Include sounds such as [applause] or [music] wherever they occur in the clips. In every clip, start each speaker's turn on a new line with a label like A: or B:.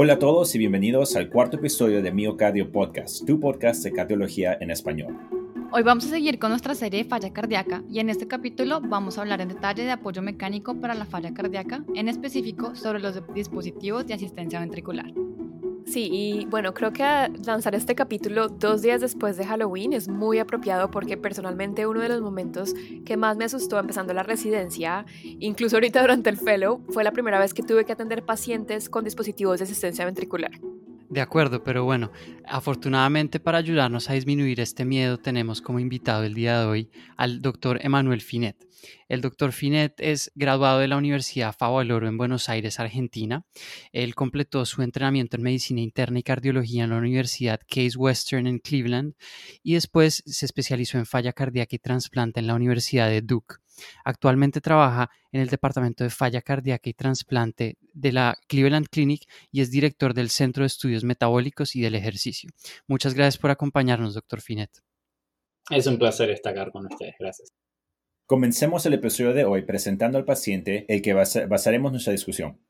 A: Hola a todos y bienvenidos al cuarto episodio de Miocardio Podcast, tu podcast de cardiología en español.
B: Hoy vamos a seguir con nuestra serie de falla cardíaca y en este capítulo vamos a hablar en detalle de apoyo mecánico para la falla cardíaca, en específico sobre los dispositivos de asistencia ventricular.
C: Sí, y bueno, creo que lanzar este capítulo dos días después de Halloween es muy apropiado porque personalmente uno de los momentos que más me asustó empezando la residencia, incluso ahorita [laughs] durante el fellow, fue la primera vez que tuve que atender pacientes con dispositivos de asistencia ventricular.
D: De acuerdo, pero bueno, afortunadamente para ayudarnos a disminuir este miedo tenemos como invitado el día de hoy al doctor Emanuel Finet. El doctor Finet es graduado de la Universidad Favaloro en Buenos Aires, Argentina. Él completó su entrenamiento en medicina interna y cardiología en la Universidad Case Western en Cleveland y después se especializó en falla cardíaca y trasplante en la Universidad de Duke. Actualmente trabaja en el Departamento de Falla Cardíaca y Trasplante de la Cleveland Clinic y es director del Centro de Estudios Metabólicos y del Ejercicio. Muchas gracias por acompañarnos, doctor Finet.
E: Es un placer estar con ustedes. Gracias.
A: Comencemos el episodio de hoy presentando al paciente el que basaremos nuestra discusión.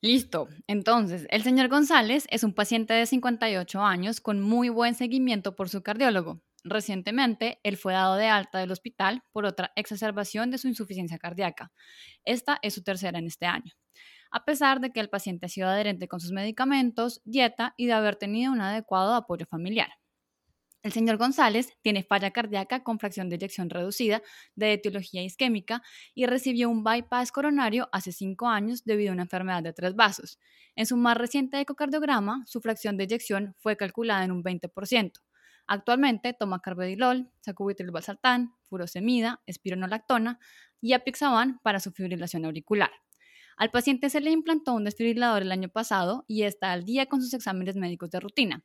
B: Listo. Entonces, el señor González es un paciente de 58 años con muy buen seguimiento por su cardiólogo. Recientemente, él fue dado de alta del hospital por otra exacerbación de su insuficiencia cardíaca. Esta es su tercera en este año. A pesar de que el paciente ha sido adherente con sus medicamentos, dieta y de haber tenido un adecuado apoyo familiar. El señor González tiene falla cardíaca con fracción de eyección reducida de etiología isquémica y recibió un bypass coronario hace cinco años debido a una enfermedad de tres vasos. En su más reciente ecocardiograma, su fracción de eyección fue calculada en un 20%. Actualmente toma carvedilol, sacubitril valsartán, furosemida, espironolactona y apixaban para su fibrilación auricular. Al paciente se le implantó un desfibrilador el año pasado y está al día con sus exámenes médicos de rutina.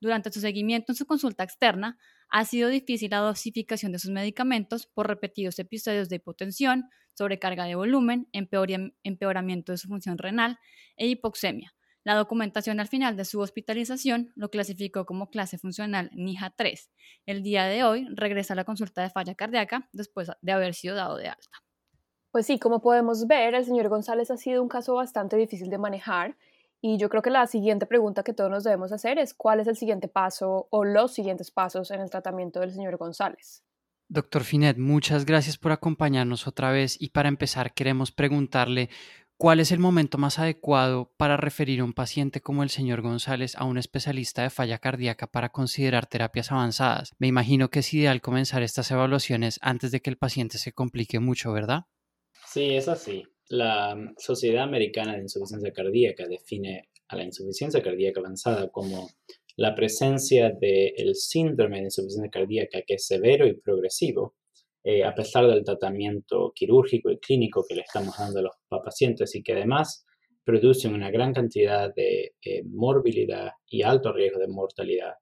B: Durante su seguimiento en su consulta externa, ha sido difícil la dosificación de sus medicamentos por repetidos episodios de hipotensión, sobrecarga de volumen, empeoramiento de su función renal e hipoxemia. La documentación al final de su hospitalización lo clasificó como clase funcional NIHA 3. El día de hoy regresa a la consulta de falla cardíaca después de haber sido dado de alta.
C: Pues sí, como podemos ver, el señor González ha sido un caso bastante difícil de manejar y yo creo que la siguiente pregunta que todos nos debemos hacer es cuál es el siguiente paso o los siguientes pasos en el tratamiento del señor González.
D: Doctor Finet, muchas gracias por acompañarnos otra vez y para empezar queremos preguntarle cuál es el momento más adecuado para referir a un paciente como el señor González a un especialista de falla cardíaca para considerar terapias avanzadas. Me imagino que es ideal comenzar estas evaluaciones antes de que el paciente se complique mucho, ¿verdad?
E: Sí, es así. La Sociedad Americana de Insuficiencia Cardíaca define a la insuficiencia cardíaca avanzada como la presencia del síndrome de insuficiencia cardíaca que es severo y progresivo, eh, a pesar del tratamiento quirúrgico y clínico que le estamos dando a los pacientes y que además produce una gran cantidad de eh, morbilidad y alto riesgo de mortalidad.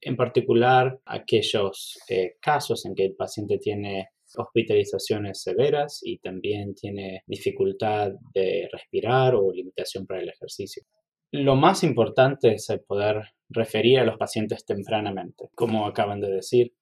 E: En particular, aquellos eh, casos en que el paciente tiene hospitalizaciones severas y también tiene dificultad de respirar o limitación para el ejercicio. Lo más importante es el poder referir a los pacientes tempranamente, como acaban de decir,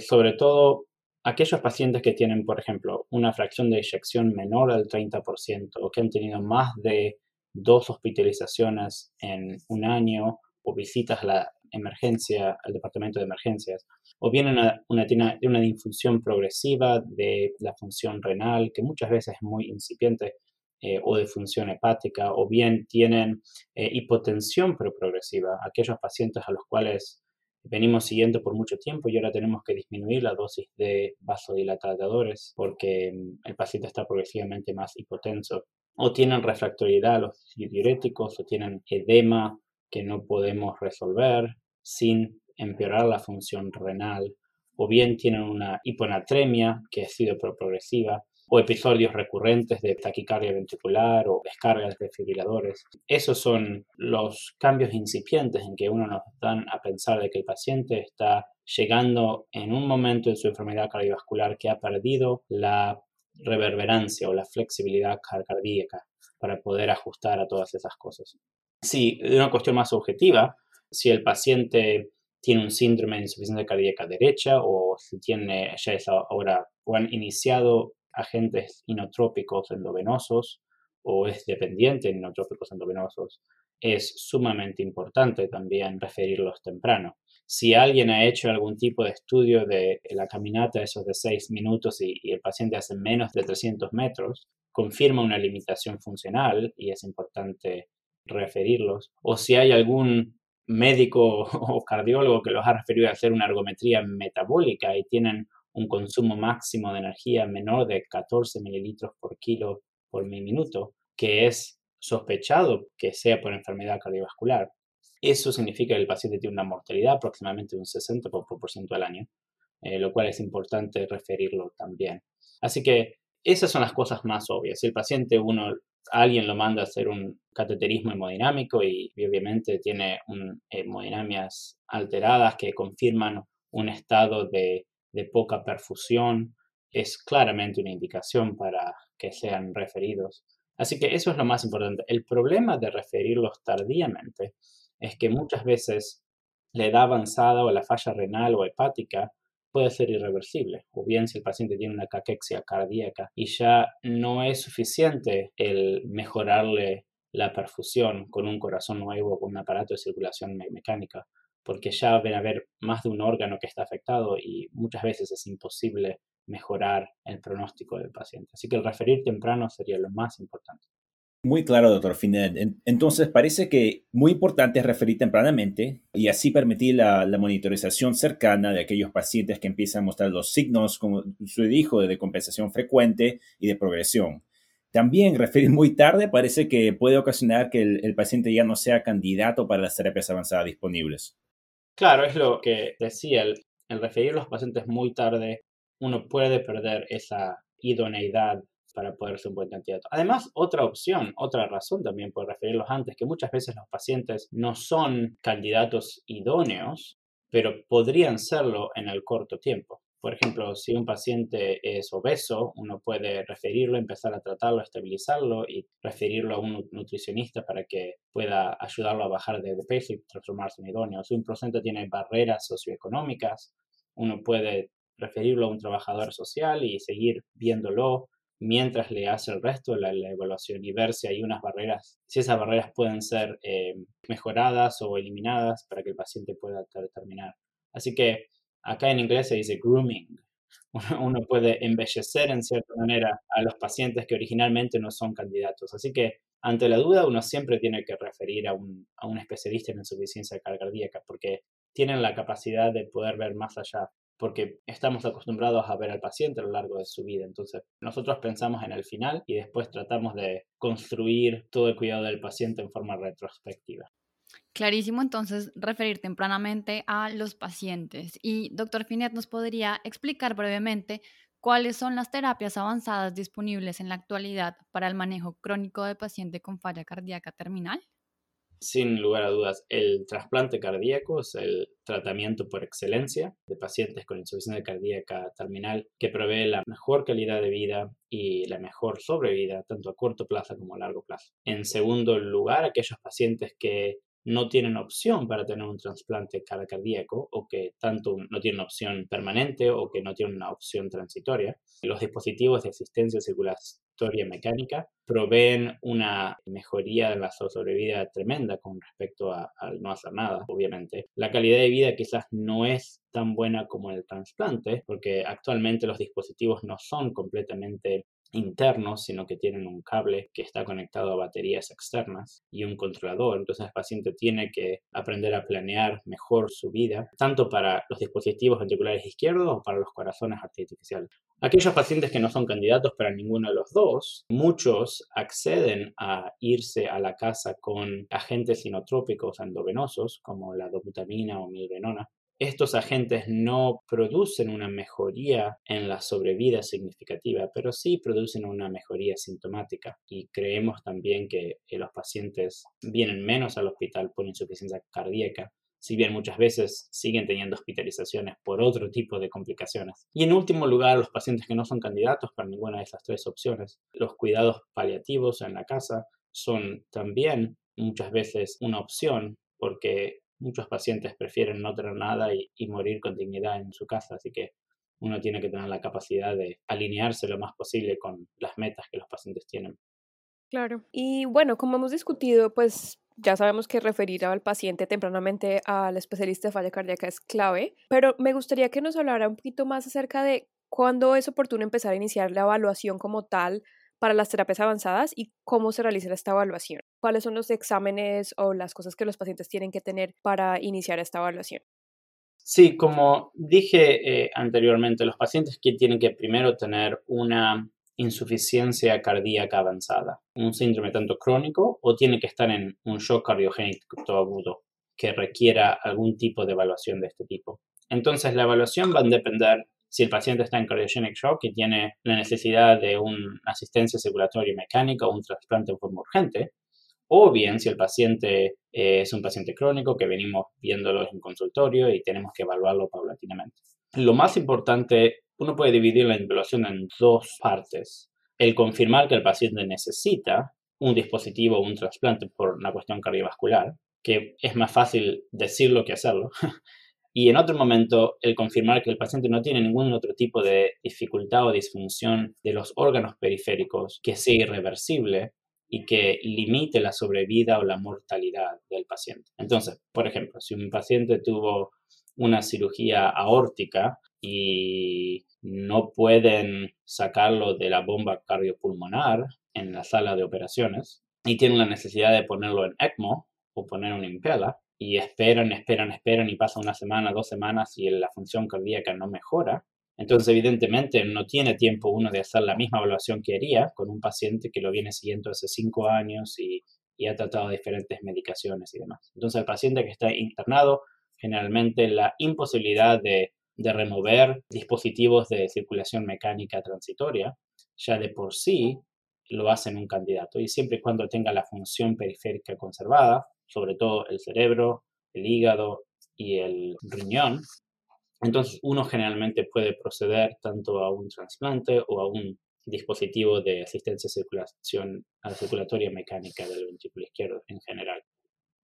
E: sobre todo aquellos pacientes que tienen, por ejemplo, una fracción de eyección menor al 30% o que han tenido más de dos hospitalizaciones en un año o visitas a la emergencia, al departamento de emergencias, o bien una, una, una disfunción progresiva de la función renal, que muchas veces es muy incipiente, eh, o de función hepática, o bien tienen eh, hipotensión progresiva, aquellos pacientes a los cuales venimos siguiendo por mucho tiempo y ahora tenemos que disminuir la dosis de vasodilatadores porque mm, el paciente está progresivamente más hipotenso, o tienen refractoriedad a los diuréticos, o tienen edema que no podemos resolver sin empeorar la función renal, o bien tienen una hiponatremia que ha sido progresiva, o episodios recurrentes de taquicardia ventricular o descargas de fibriladores. Esos son los cambios incipientes en que uno nos dan a pensar de que el paciente está llegando en un momento de su enfermedad cardiovascular que ha perdido la reverberancia o la flexibilidad cardíaca para poder ajustar a todas esas cosas. Si de una cuestión más objetiva, si el paciente tiene un síndrome de insuficiencia cardíaca derecha o si tiene ya es ahora o han iniciado agentes inotrópicos endovenosos o es dependiente de inotrópicos endovenosos, es sumamente importante también referirlos temprano. Si alguien ha hecho algún tipo de estudio de la caminata, esos de 6 minutos, y, y el paciente hace menos de 300 metros, confirma una limitación funcional y es importante referirlos. O si hay algún médico [laughs] o cardiólogo que los ha referido a hacer una ergometría metabólica y tienen un consumo máximo de energía menor de 14 mililitros por kilo por minuto, que es sospechado que sea por enfermedad cardiovascular. Eso significa que el paciente tiene una mortalidad aproximadamente de un 60% al año, eh, lo cual es importante referirlo también. Así que esas son las cosas más obvias. Si el paciente, uno, alguien lo manda a hacer un cateterismo hemodinámico y, obviamente tiene hemodinamias alteradas que confirman un estado de, de poca perfusión, es claramente una indicación para que sean referidos. Así que eso es lo más importante. El problema de referirlos tardíamente es que muchas veces la edad avanzada o la falla renal o hepática puede ser irreversible, o bien si el paciente tiene una caquexia cardíaca y ya no es suficiente el mejorarle la perfusión con un corazón nuevo o con un aparato de circulación mecánica, porque ya ven a haber más de un órgano que está afectado y muchas veces es imposible mejorar el pronóstico del paciente. Así que el referir temprano sería lo más importante.
A: Muy claro, doctor Finet. Entonces, parece que muy importante es referir tempranamente y así permitir la, monitorización cercana de aquellos pacientes que empiezan a mostrar los signos, como usted dijo, de decompensación frecuente y de progresión. También referir muy tarde parece que puede ocasionar que el, paciente ya no sea candidato para las terapias avanzadas disponibles.
E: Claro, es lo que decía, el, el referir a los pacientes muy tarde, uno puede perder esa idoneidad para poder ser un buen candidato. Además, otra opción, otra razón también por referirlos antes, que muchas veces los pacientes no son candidatos idóneos, pero podrían serlo en el corto tiempo. Por ejemplo, si un paciente es obeso, uno puede referirlo, empezar a tratarlo, estabilizarlo y referirlo a un nutricionista para que pueda ayudarlo a bajar de peso y transformarse en idóneo. Si un paciente tiene barreras socioeconómicas, uno puede referirlo a un trabajador social y seguir viéndolo mientras le hace el resto de la, evaluación y ver si hay unas barreras, si esas barreras pueden ser eh, mejoradas o eliminadas para que el paciente pueda terminar. Así que acá en inglés se dice grooming. [laughs] Uno puede embellecer en cierta manera a los pacientes que originalmente no son candidatos. Así que ante la duda uno siempre tiene que referir a un, a un especialista en insuficiencia cardíaca porque tienen la capacidad de poder ver más allá porque estamos acostumbrados a ver al paciente a lo largo de su vida. Entonces, nosotros pensamos en el final y después tratamos de construir todo el cuidado del paciente en forma retrospectiva.
B: Clarísimo, entonces, referir tempranamente a los pacientes. Y, doctor Finet, ¿nos podría explicar brevemente cuáles son las terapias avanzadas disponibles en la actualidad para el manejo crónico de paciente con falla cardíaca terminal?
E: Sin lugar a dudas, el trasplante cardíaco es el tratamiento por excelencia de pacientes con insuficiencia cardíaca terminal que provee la mejor calidad de vida y la mejor sobrevida, tanto a corto plazo como a largo plazo. En segundo lugar, aquellos pacientes que no tienen opción para tener un trasplante cardíaco o que tanto no tienen opción permanente o que no tienen una opción transitoria. Los dispositivos de asistencia circulatoria mecánica proveen una mejoría de la sobrevida tremenda con respecto al no hacer nada, obviamente. La calidad de vida quizás no es tan buena como el trasplante, porque actualmente los dispositivos no son completamente internos, sino que tienen un cable que está conectado a baterías externas y un controlador. Entonces el paciente tiene que aprender a planear mejor su vida, tanto para los dispositivos ventriculares izquierdos o para los corazones artificiales. Aquellos pacientes que no son candidatos para ninguno de los dos, muchos acceden a irse a la casa con agentes sinotrópicos endovenosos como la dobutamina o milvenona estos agentes no producen una mejoría en la sobrevida significativa, pero sí producen una mejoría sintomática. Y creemos también que los pacientes vienen menos al hospital por insuficiencia cardíaca, si bien muchas veces siguen teniendo hospitalizaciones por otro tipo de complicaciones. Y en último lugar, los pacientes que no son candidatos para ninguna de estas tres opciones, los cuidados paliativos en la casa son también muchas veces una opción porque muchos pacientes prefieren no tener nada y, morir con dignidad en su casa, así que uno tiene que tener la capacidad de alinearse lo más posible con las metas que los pacientes tienen.
C: Claro. Y bueno, como hemos discutido, pues Ya sabemos que referir al paciente tempranamente al especialista de falla cardíaca es clave, pero me gustaría que nos hablara un poquito más acerca de cuándo es oportuno empezar a iniciar la evaluación como tal para las terapias avanzadas y cómo se realiza esta evaluación. ¿Cuáles son los exámenes o las cosas que los pacientes tienen que tener para iniciar esta evaluación?
E: Sí, como dije eh, anteriormente, los pacientes que tienen que primero tener una insuficiencia cardíaca avanzada, un síndrome tanto crónico o tiene que estar en un shock cardiogénico agudo que requiera algún tipo de evaluación de este tipo. Entonces, la evaluación va a depender si el paciente está en cardiogenic shock y tiene la necesidad de una asistencia circulatoria mecánica o un trasplante en forma urgente, o bien si el paciente eh, es un paciente crónico que venimos viéndolo en consultorio y tenemos que evaluarlo paulatinamente. Lo más importante, uno puede dividir la evaluación en dos partes. El confirmar que el paciente necesita un dispositivo o un trasplante por una cuestión cardiovascular, que es más fácil decirlo que hacerlo. [laughs] y en otro momento, el confirmar que el paciente no tiene ningún otro tipo de dificultad o disfunción de los órganos periféricos que sea irreversible y que limite la sobrevida o la mortalidad del paciente. Entonces, por ejemplo, si un paciente tuvo una cirugía aórtica y no pueden sacarlo de la bomba cardiopulmonar en la sala de operaciones y tienen la necesidad de ponerlo en ECMO o poner un impela y esperan, esperan, esperan y pasa una semana, dos semanas y la función cardíaca no mejora, entonces, evidentemente, no tiene tiempo uno de hacer la misma evaluación que haría con un paciente que lo viene siguiendo hace cinco años y, ha tratado diferentes medicaciones y demás. Entonces, el paciente que está internado, generalmente la imposibilidad de, de remover dispositivos de circulación mecánica transitoria, ya de por sí lo hacen un candidato. Y siempre y cuando tenga la función periférica conservada, sobre todo el cerebro, el hígado y el riñón, entonces, uno generalmente puede proceder tanto a un trasplante o a un dispositivo de asistencia circulación a la circulatoria mecánica del ventrículo izquierdo en general.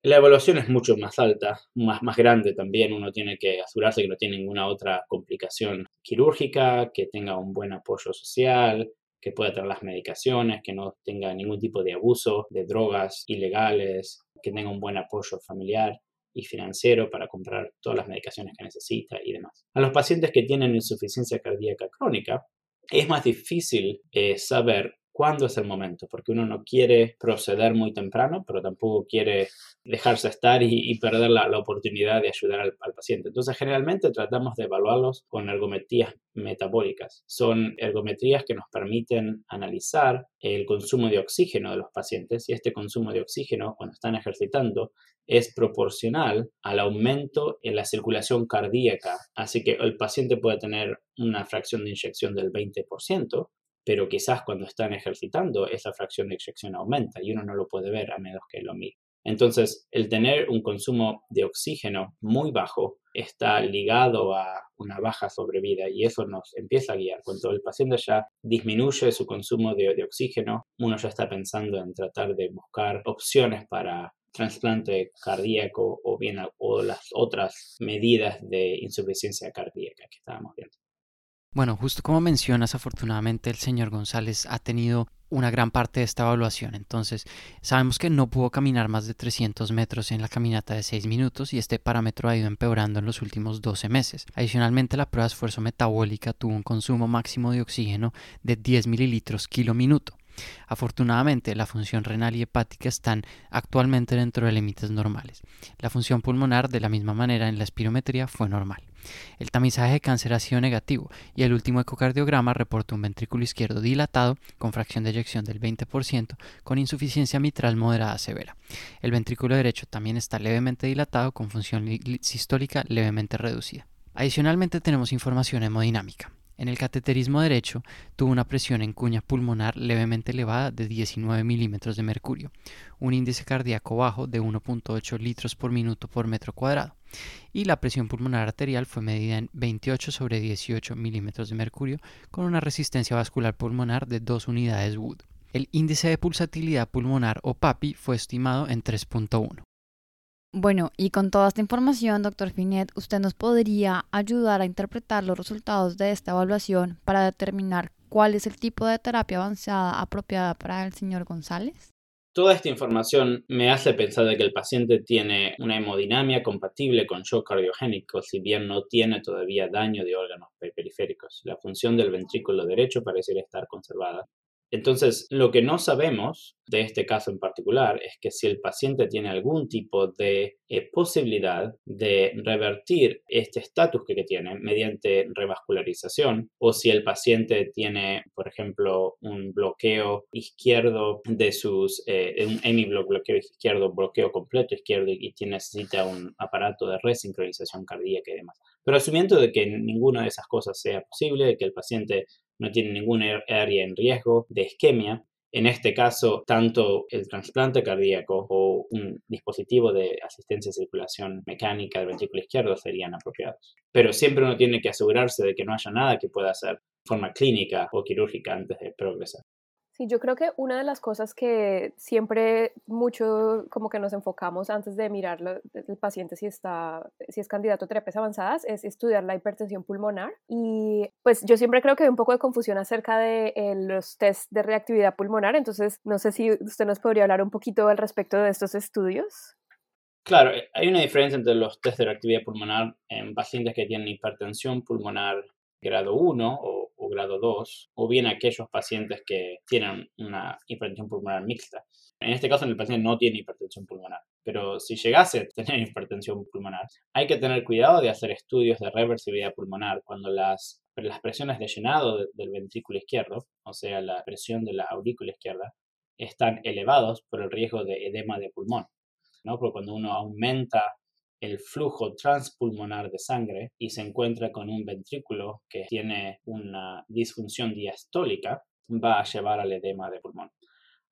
E: La evaluación es mucho más alta, más, más grande también. Uno tiene que asegurarse que no tiene ninguna otra complicación quirúrgica, que tenga un buen apoyo social, que pueda tener las medicaciones, que no tenga ningún tipo de abuso de drogas ilegales, que tenga un buen apoyo familiar y financiero para comprar todas las medicaciones que necesita y demás. A los pacientes que tienen insuficiencia cardíaca crónica, es más difícil eh, saber cuándo es el momento, porque uno no quiere proceder muy temprano, pero tampoco quiere dejarse estar y, perder la, oportunidad de ayudar al, al, paciente. Entonces, generalmente tratamos de evaluarlos con ergometrías metabólicas. Son ergometrías que nos permiten analizar el consumo de oxígeno de los pacientes y este consumo de oxígeno, cuando están ejercitando, es proporcional al aumento en la circulación cardíaca. Así que el paciente puede tener una fracción de inyección del 20%, pero quizás cuando están ejercitando esa fracción de inyección aumenta y uno no lo puede ver a menos que lo mire. Entonces, el tener un consumo de oxígeno muy bajo está ligado a una baja sobrevida y eso nos empieza a guiar. Cuando el paciente ya disminuye su consumo de, de oxígeno, uno ya está pensando en tratar de buscar opciones para trasplante cardíaco o bien o las otras medidas de insuficiencia cardíaca que estábamos viendo.
D: Bueno, justo como mencionas, afortunadamente el señor González ha tenido una gran parte de esta evaluación. Entonces, sabemos que no pudo caminar más de 300 metros en la caminata de 6 minutos y este parámetro ha ido empeorando en los últimos 12 meses. Adicionalmente, la prueba de esfuerzo metabólica tuvo un consumo máximo de oxígeno de 10 mililitros kilo minuto. Afortunadamente, la función renal y hepática están actualmente dentro de límites normales. La función pulmonar, de la misma manera en la espirometría, fue normal. El tamizaje de cáncer ha sido negativo y el último ecocardiograma reportó un ventrículo izquierdo dilatado con fracción de eyección del 20% con insuficiencia mitral moderada severa. El ventrículo derecho también está levemente dilatado con función sistólica levemente reducida. Adicionalmente tenemos información hemodinámica. En el cateterismo derecho tuvo una presión en cuña pulmonar levemente elevada de 19 milímetros de mercurio, un índice cardíaco bajo de 1.8 litros por minuto por metro cuadrado, y la presión pulmonar arterial fue medida en 28 sobre 18 milímetros de mercurio con una resistencia vascular pulmonar de 2 unidades Wood. El índice de pulsatilidad pulmonar o PAPI fue estimado en 3.1.
B: Bueno, y con toda esta información, doctor Finet, ¿usted nos podría ayudar a interpretar los resultados de esta evaluación para determinar cuál es el tipo de terapia avanzada apropiada para el señor González?
E: Toda esta información me hace pensar de que el paciente tiene una hemodinamia compatible con shock cardiogénico, si bien no tiene todavía daño de órganos periféricos. La función del ventrículo derecho parece estar conservada. Entonces, lo que no sabemos de este caso en particular es que si el paciente tiene algún tipo de eh, posibilidad de revertir este estatus que, tiene mediante revascularización o si el paciente tiene, por ejemplo, un bloqueo izquierdo de sus, eh, un hemibloqueo izquierdo, bloqueo completo izquierdo y, y necesita un aparato de resincronización cardíaca y demás. Pero asumiendo de que ninguna de esas cosas sea posible, de que el paciente no tiene ninguna área en riesgo de isquemia. En este caso, tanto el trasplante cardíaco o un dispositivo de asistencia de circulación mecánica del ventrículo izquierdo serían apropiados. Pero siempre uno tiene que asegurarse de que no haya nada que pueda hacer forma clínica o quirúrgica antes de progresar.
C: Sí, yo creo que una de las cosas que siempre mucho como que nos enfocamos antes de mirar el paciente si está si es candidato a terapias avanzadas es estudiar la hipertensión pulmonar y pues yo siempre creo que hay un poco de confusión acerca de eh, los test de reactividad pulmonar, entonces no sé si usted nos podría hablar un poquito al respecto de estos estudios.
E: Claro, eh, hay una diferencia entre los test de reactividad pulmonar en pacientes que tienen hipertensión pulmonar grado 1 o, grado 2, o bien aquellos pacientes que tienen una hipertensión pulmonar mixta. En este caso, el paciente no tiene hipertensión pulmonar, pero si llegase a tener [laughs] hipertensión pulmonar, hay que tener cuidado de hacer estudios de reversibilidad pulmonar cuando las, las presiones de llenado del ventrículo izquierdo, o sea, la presión de la aurícula izquierda, están elevados por el riesgo de edema de pulmón. ¿no? Porque cuando uno aumenta el flujo transpulmonar de sangre y se encuentra con un ventrículo que tiene una disfunción diastólica, va a llevar al edema de pulmón.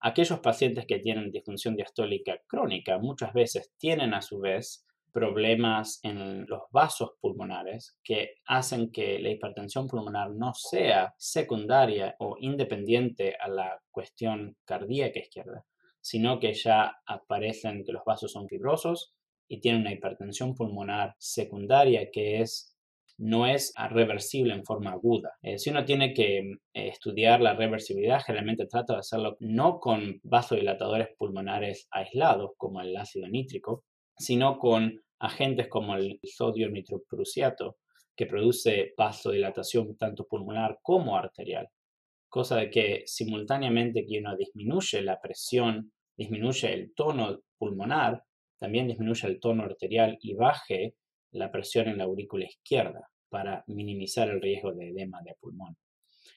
E: Aquellos pacientes que tienen disfunción diastólica crónica muchas veces tienen a su vez problemas en los vasos pulmonares que hacen que la hipertensión pulmonar no sea secundaria o independiente a la cuestión cardíaca izquierda, sino que ya aparecen que los vasos son fibrosos y tiene una hipertensión pulmonar secundaria que es no es reversible en forma aguda. Eh, si uno tiene que eh, estudiar la reversibilidad, generalmente trata de hacerlo no con vasodilatadores pulmonares aislados, como el ácido nítrico, sino con agentes como el sodio nitroprusiato, que produce vasodilatación tanto pulmonar como arterial. Cosa de que simultáneamente que uno disminuye la presión, disminuye el tono pulmonar, también disminuye el tono arterial y baje la presión en la aurícula izquierda para minimizar el riesgo de edema de pulmón.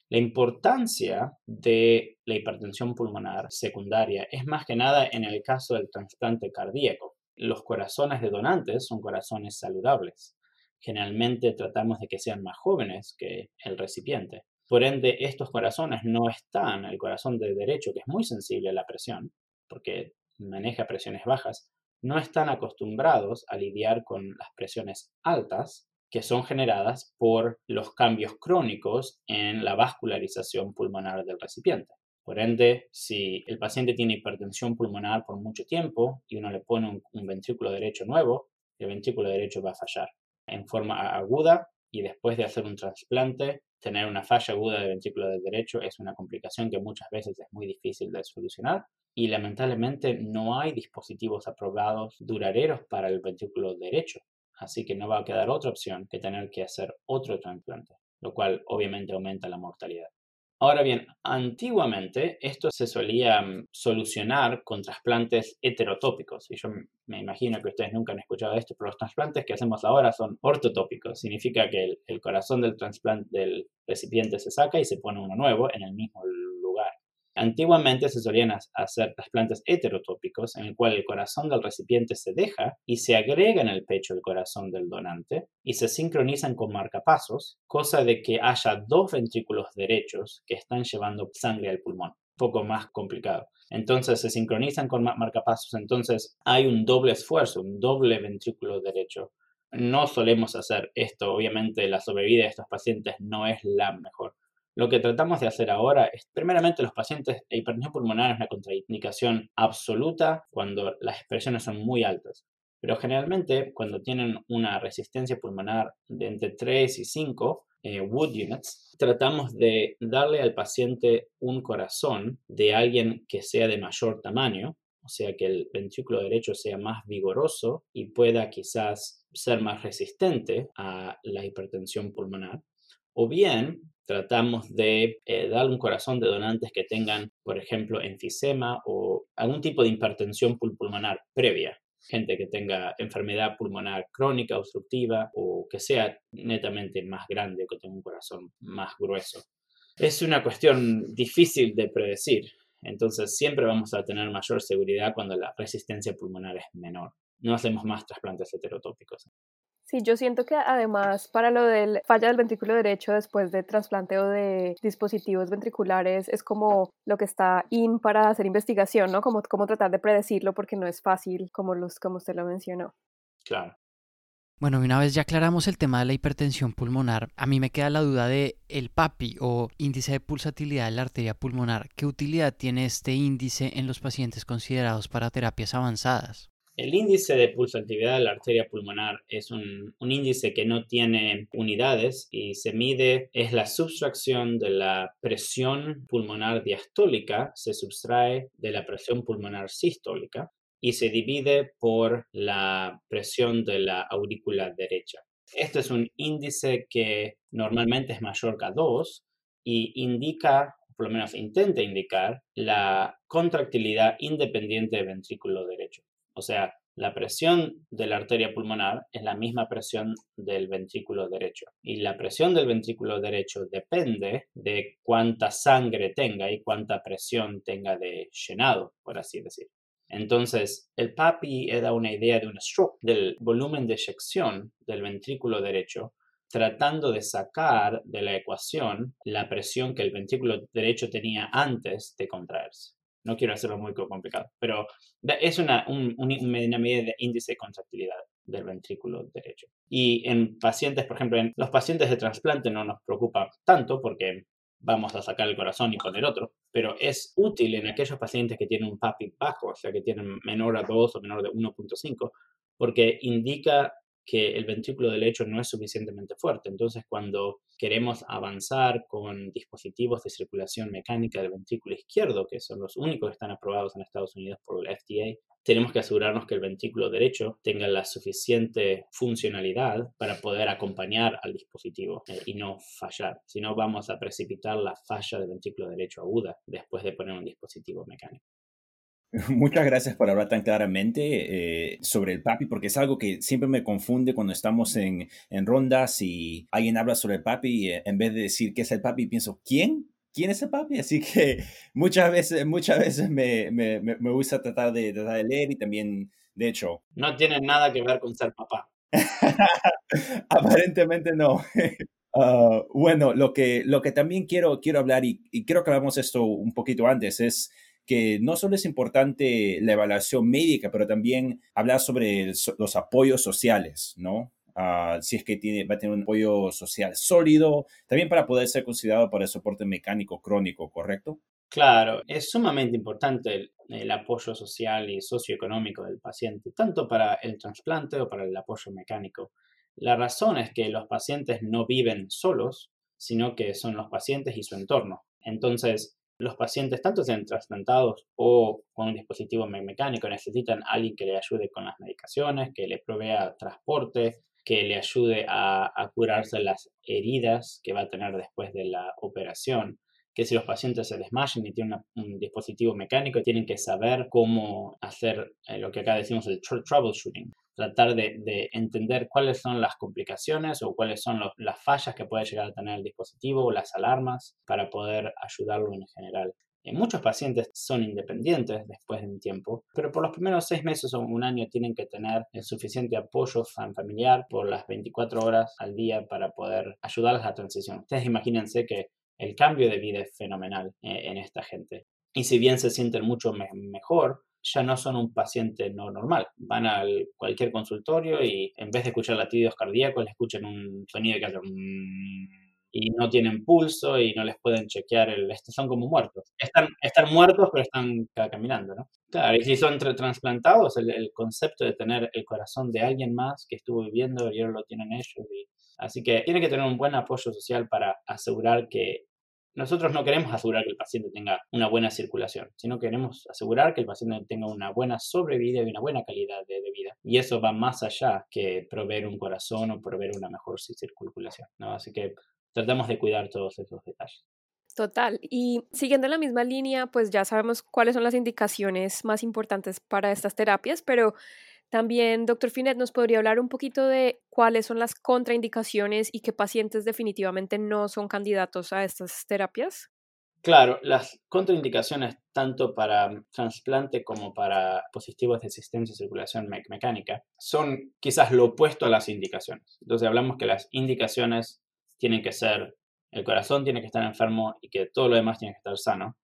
E: La importancia de la hipertensión pulmonar secundaria es más que nada en el caso del trasplante cardíaco. Los corazones de donantes son corazones saludables. Generalmente tratamos de que sean más jóvenes que el recipiente. Por ende, estos corazones no están, el corazón de derecho, que es muy sensible a la presión, porque maneja presiones bajas, no están acostumbrados a lidiar con las presiones altas que son generadas por los cambios crónicos en la vascularización pulmonar del recipiente. Por ende, si el paciente tiene hipertensión pulmonar por mucho tiempo y uno le pone un, ventrículo derecho nuevo, el ventrículo derecho va a fallar en forma aguda y después de hacer un trasplante, tener una falla aguda de ventrículo derecho es una complicación que muchas veces es muy difícil de solucionar y lamentablemente no hay dispositivos aprobados duraderos para el ventrículo derecho, así que no va a quedar otra opción que tener que hacer otro trasplante, lo cual obviamente aumenta la mortalidad. Ahora bien, antiguamente esto se solía mm, solucionar con trasplantes heterotópicos. Y yo me imagino que ustedes nunca han escuchado esto, pero los trasplantes que hacemos ahora son ortotópicos. Significa que el, el corazón del del recipiente se saca y se pone uno nuevo en el mismo Antiguamente se solían hacer trasplantes heterotópicos en el cual el corazón del recipiente se deja y se agrega en el pecho el corazón del donante y se sincronizan con marcapasos, cosa de que haya dos ventrículos derechos que están llevando sangre al pulmón. Poco más complicado. Entonces se sincronizan con marcapasos, entonces hay un doble esfuerzo, un doble ventrículo derecho. No solemos hacer esto, obviamente la sobrevida de estos pacientes no es la mejor lo que tratamos de hacer ahora es, primeramente, los pacientes de hipertensión pulmonar es una contraindicación absoluta cuando las expresiones son muy altas. Pero generalmente, cuando tienen una resistencia pulmonar de entre 3 y 5, eh, Wood Units, tratamos de darle al paciente un corazón de alguien que sea de mayor tamaño, o sea que el ventrículo derecho sea más vigoroso y pueda quizás ser más resistente a la hipertensión pulmonar. O bien tratamos de eh, dar un corazón de donantes que tengan, por ejemplo, enfisema o algún tipo de hipertensión pulmonar previa. Gente que tenga enfermedad pulmonar crónica, obstructiva o que sea netamente más grande, que tenga un corazón más grueso. Es una cuestión difícil de predecir, entonces siempre vamos a tener mayor seguridad cuando la resistencia pulmonar es menor. No hacemos más trasplantes heterotópicos.
C: Sí, yo siento que además para lo del falla del ventrículo derecho después de trasplanteo de dispositivos ventriculares es como lo que está in para hacer investigación, ¿no? Como, como tratar de predecirlo porque no es fácil como, los, como usted lo mencionó.
E: Claro.
D: Bueno, una vez ya aclaramos el tema de la hipertensión pulmonar, a mí me queda la duda de el PAPI o índice de pulsatilidad de la arteria pulmonar. ¿Qué utilidad tiene este índice en los pacientes considerados para terapias avanzadas?
E: El índice de pulsatividad de la arteria pulmonar es un, índice que no tiene unidades y se mide, es la sustracción de la presión pulmonar diastólica, se sustrae de la presión pulmonar sistólica y se divide por la presión de la aurícula derecha. Este es un índice que normalmente es mayor que 2 y indica, por lo menos intenta indicar, la contractilidad independiente del ventrículo derecho. O sea, la presión de la arteria pulmonar es la misma presión del ventrículo derecho. Y la presión del ventrículo derecho depende de cuánta sangre tenga y cuánta presión tenga de llenado, por así decir. Entonces, el PAPI da una idea de un stroke, del volumen de eyección del ventrículo derecho, tratando de sacar de la ecuación la presión que el ventrículo derecho tenía antes de contraerse. No quiero hacerlo muy complicado, pero es una, medida de índice de contractilidad del ventrículo derecho. Y en pacientes, por ejemplo, en los pacientes de trasplante no nos preocupa tanto porque vamos a sacar el corazón y poner otro, pero es útil en aquellos pacientes que tienen un PAPI bajo, o sea, que tienen menor a 2 o menor de 1.5, porque indica que el ventrículo derecho no es suficientemente fuerte. Entonces, cuando queremos avanzar con dispositivos de circulación mecánica del ventrículo izquierdo, que son los únicos que están aprobados en Estados Unidos por el FDA, tenemos que asegurarnos que el ventrículo derecho tenga la suficiente funcionalidad para poder acompañar al dispositivo eh, y no fallar. Si no, vamos a precipitar la falla del ventrículo derecho aguda después de poner un dispositivo mecánico. [laughs]
A: Muchas gracias por hablar tan claramente eh, sobre el papi, porque es algo que siempre me confunde cuando estamos en, en rondas y alguien habla sobre el papi, eh, en vez de decir qué es el papi, pienso, ¿quién? ¿Quién es el papi? [laughs] Así que muchas veces, muchas veces me, me, me gusta tratar de, tratar de leer y también, de hecho...
E: No tiene nada que ver con ser papá. [laughs]
A: Aparentemente no. Ah, bueno, lo que, lo que también quiero, quiero hablar, y, y creo que hablamos esto un poquito antes, es que no solo es importante la evaluación médica, pero también hablar sobre los apoyos sociales, ¿no? Ah, si es que tiene, va a tener un apoyo social sólido, también para poder ser considerado para el soporte mecánico crónico, ¿correcto?
E: Claro, es sumamente importante el, el, apoyo social y socioeconómico del paciente, tanto para el trasplante o para el apoyo mecánico. La razón es que los pacientes no viven solos, sino que son los pacientes y su entorno. Entonces, los pacientes, tanto sean trasplantados o con un dispositivo mecánico, necesitan a alguien que le ayude con las medicaciones, que le provea transporte, que le ayude a, curarse las heridas que va a tener después de la operación. Que si los pacientes se desmayan y tienen un dispositivo mecánico, tienen que saber cómo hacer eh, lo que acá decimos el troubleshooting, tratar de, entender cuáles son las complicaciones o cuáles son las fallas que puede llegar a tener el dispositivo o las alarmas para poder ayudarlo en general. Eh, muchos pacientes son independientes después de un tiempo, pero por los primeros seis meses o un año tienen que tener el suficiente apoyo familiar por las 24 horas al día para poder ayudarles a la transición. Ustedes imagínense que el cambio de vida es fenomenal eh, en esta gente. Y si bien se sienten mucho mejor, ya no son un paciente no normal. Van a cualquier consultorio y en vez de escuchar latidos cardíacos, le escuchan un sonido que hace y no tienen pulso y no les pueden chequear el este son como muertos. Están, están muertos pero están caminando, ¿no? Claro, y si son trasplantados, el, concepto de tener el corazón de alguien más que estuvo viviendo y ahora lo tienen ellos Así que tiene que tener un buen apoyo social para asegurar que nosotros no queremos asegurar que el paciente tenga una buena circulación, sino queremos asegurar que el paciente tenga una buena sobrevida y una buena calidad de, vida. Y eso va más allá que proveer un corazón o proveer una mejor circulación. Así que tratamos de cuidar todos esos detalles.
C: Total. Y siguiendo la misma línea, pues ya sabemos cuáles son las indicaciones más importantes para estas terapias, pero también, doctor Finet, ¿nos podría hablar un poquito de cuáles son las contraindicaciones y qué pacientes definitivamente no son candidatos a estas terapias?
E: Claro, las contraindicaciones tanto para trasplante como para positivos de asistencia y circulación mecánica son quizás lo opuesto a las indicaciones. Entonces hablamos que las indicaciones tienen que ser, el corazón tiene que estar enfermo y que todo lo demás tiene que estar sano.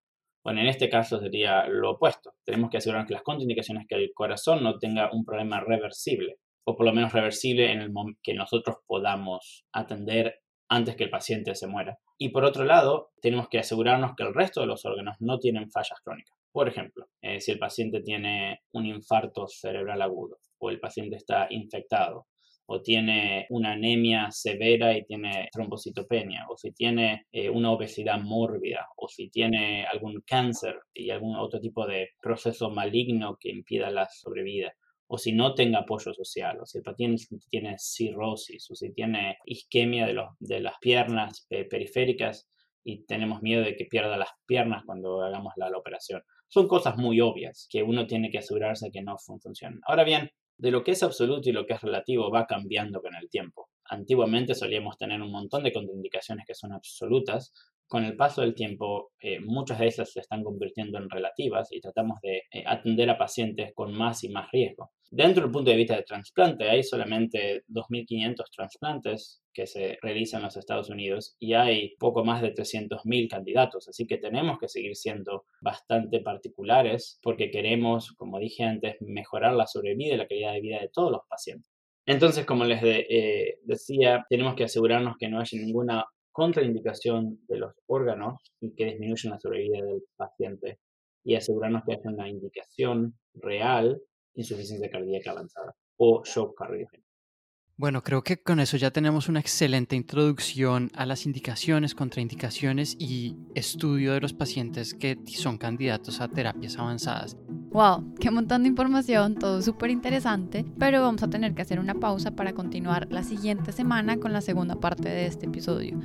E: Bueno, en este caso sería lo opuesto. Tenemos que asegurarnos que las contraindicaciones que el corazón no tenga un problema reversible, o por lo menos reversible en el que nosotros podamos atender antes que el paciente se muera. Y por otro lado, tenemos que asegurarnos que el resto de los órganos no tienen fallas crónicas. Por ejemplo, eh, si el paciente tiene un infarto cerebral agudo o el paciente está infectado o tiene una anemia severa y tiene trombocitopenia, o si tiene eh, una obesidad mórbida, o si tiene algún cáncer y algún otro tipo de proceso maligno que impida la sobrevida, o si no tenga apoyo social, o si el paciente tiene cirrosis, o si tiene isquemia de, los, de las piernas periféricas y tenemos miedo de que pierda las piernas cuando hagamos la, la operación. Son cosas muy obvias que uno tiene que asegurarse que no funcionan. Ahora bien, de lo que es absoluto y lo que es relativo va cambiando con el tiempo. Antiguamente solíamos tener un montón de contraindicaciones que son absolutas. Con el paso del tiempo, eh, muchas de esas se están convirtiendo en relativas y tratamos de eh, atender a pacientes con más y más riesgo. Dentro del punto de vista de trasplante, hay solamente 2.500 trasplantes que se realizan en los Estados Unidos y hay poco más de 300.000 candidatos, así que tenemos que seguir siendo bastante particulares porque queremos, como dije antes, mejorar la sobrevida y la calidad de vida de todos los pacientes. Entonces, como les eh, decía, tenemos que asegurarnos que no haya ninguna contraindicación de los órganos y que disminuyan la sobrevida del paciente y asegurarnos que haya una indicación real insuficiencia cardíaca avanzada o shock cardiogénico.
D: Bueno, creo que con eso ya tenemos una excelente introducción a las indicaciones, contraindicaciones y estudio de los pacientes que son candidatos a terapias avanzadas.
B: Wow, qué montón de información, todo súper interesante, pero vamos a tener que hacer una pausa para continuar la siguiente semana con la segunda parte de este episodio.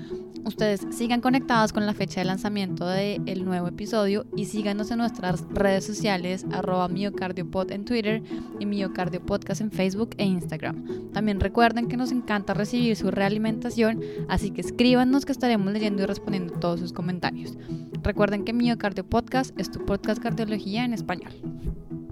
B: Ustedes sigan conectados con la fecha de lanzamiento del nuevo episodio y síganos en nuestras redes sociales arroba miocardiopod en Twitter y miocardiopodcast en Facebook e Instagram. También recuerden que nos encanta recibir su realimentación, así que escríbanos que estaremos leyendo y respondiendo todos sus comentarios. Recuerden que Miocardio Podcast es tu podcast cardiología en español. Thank you.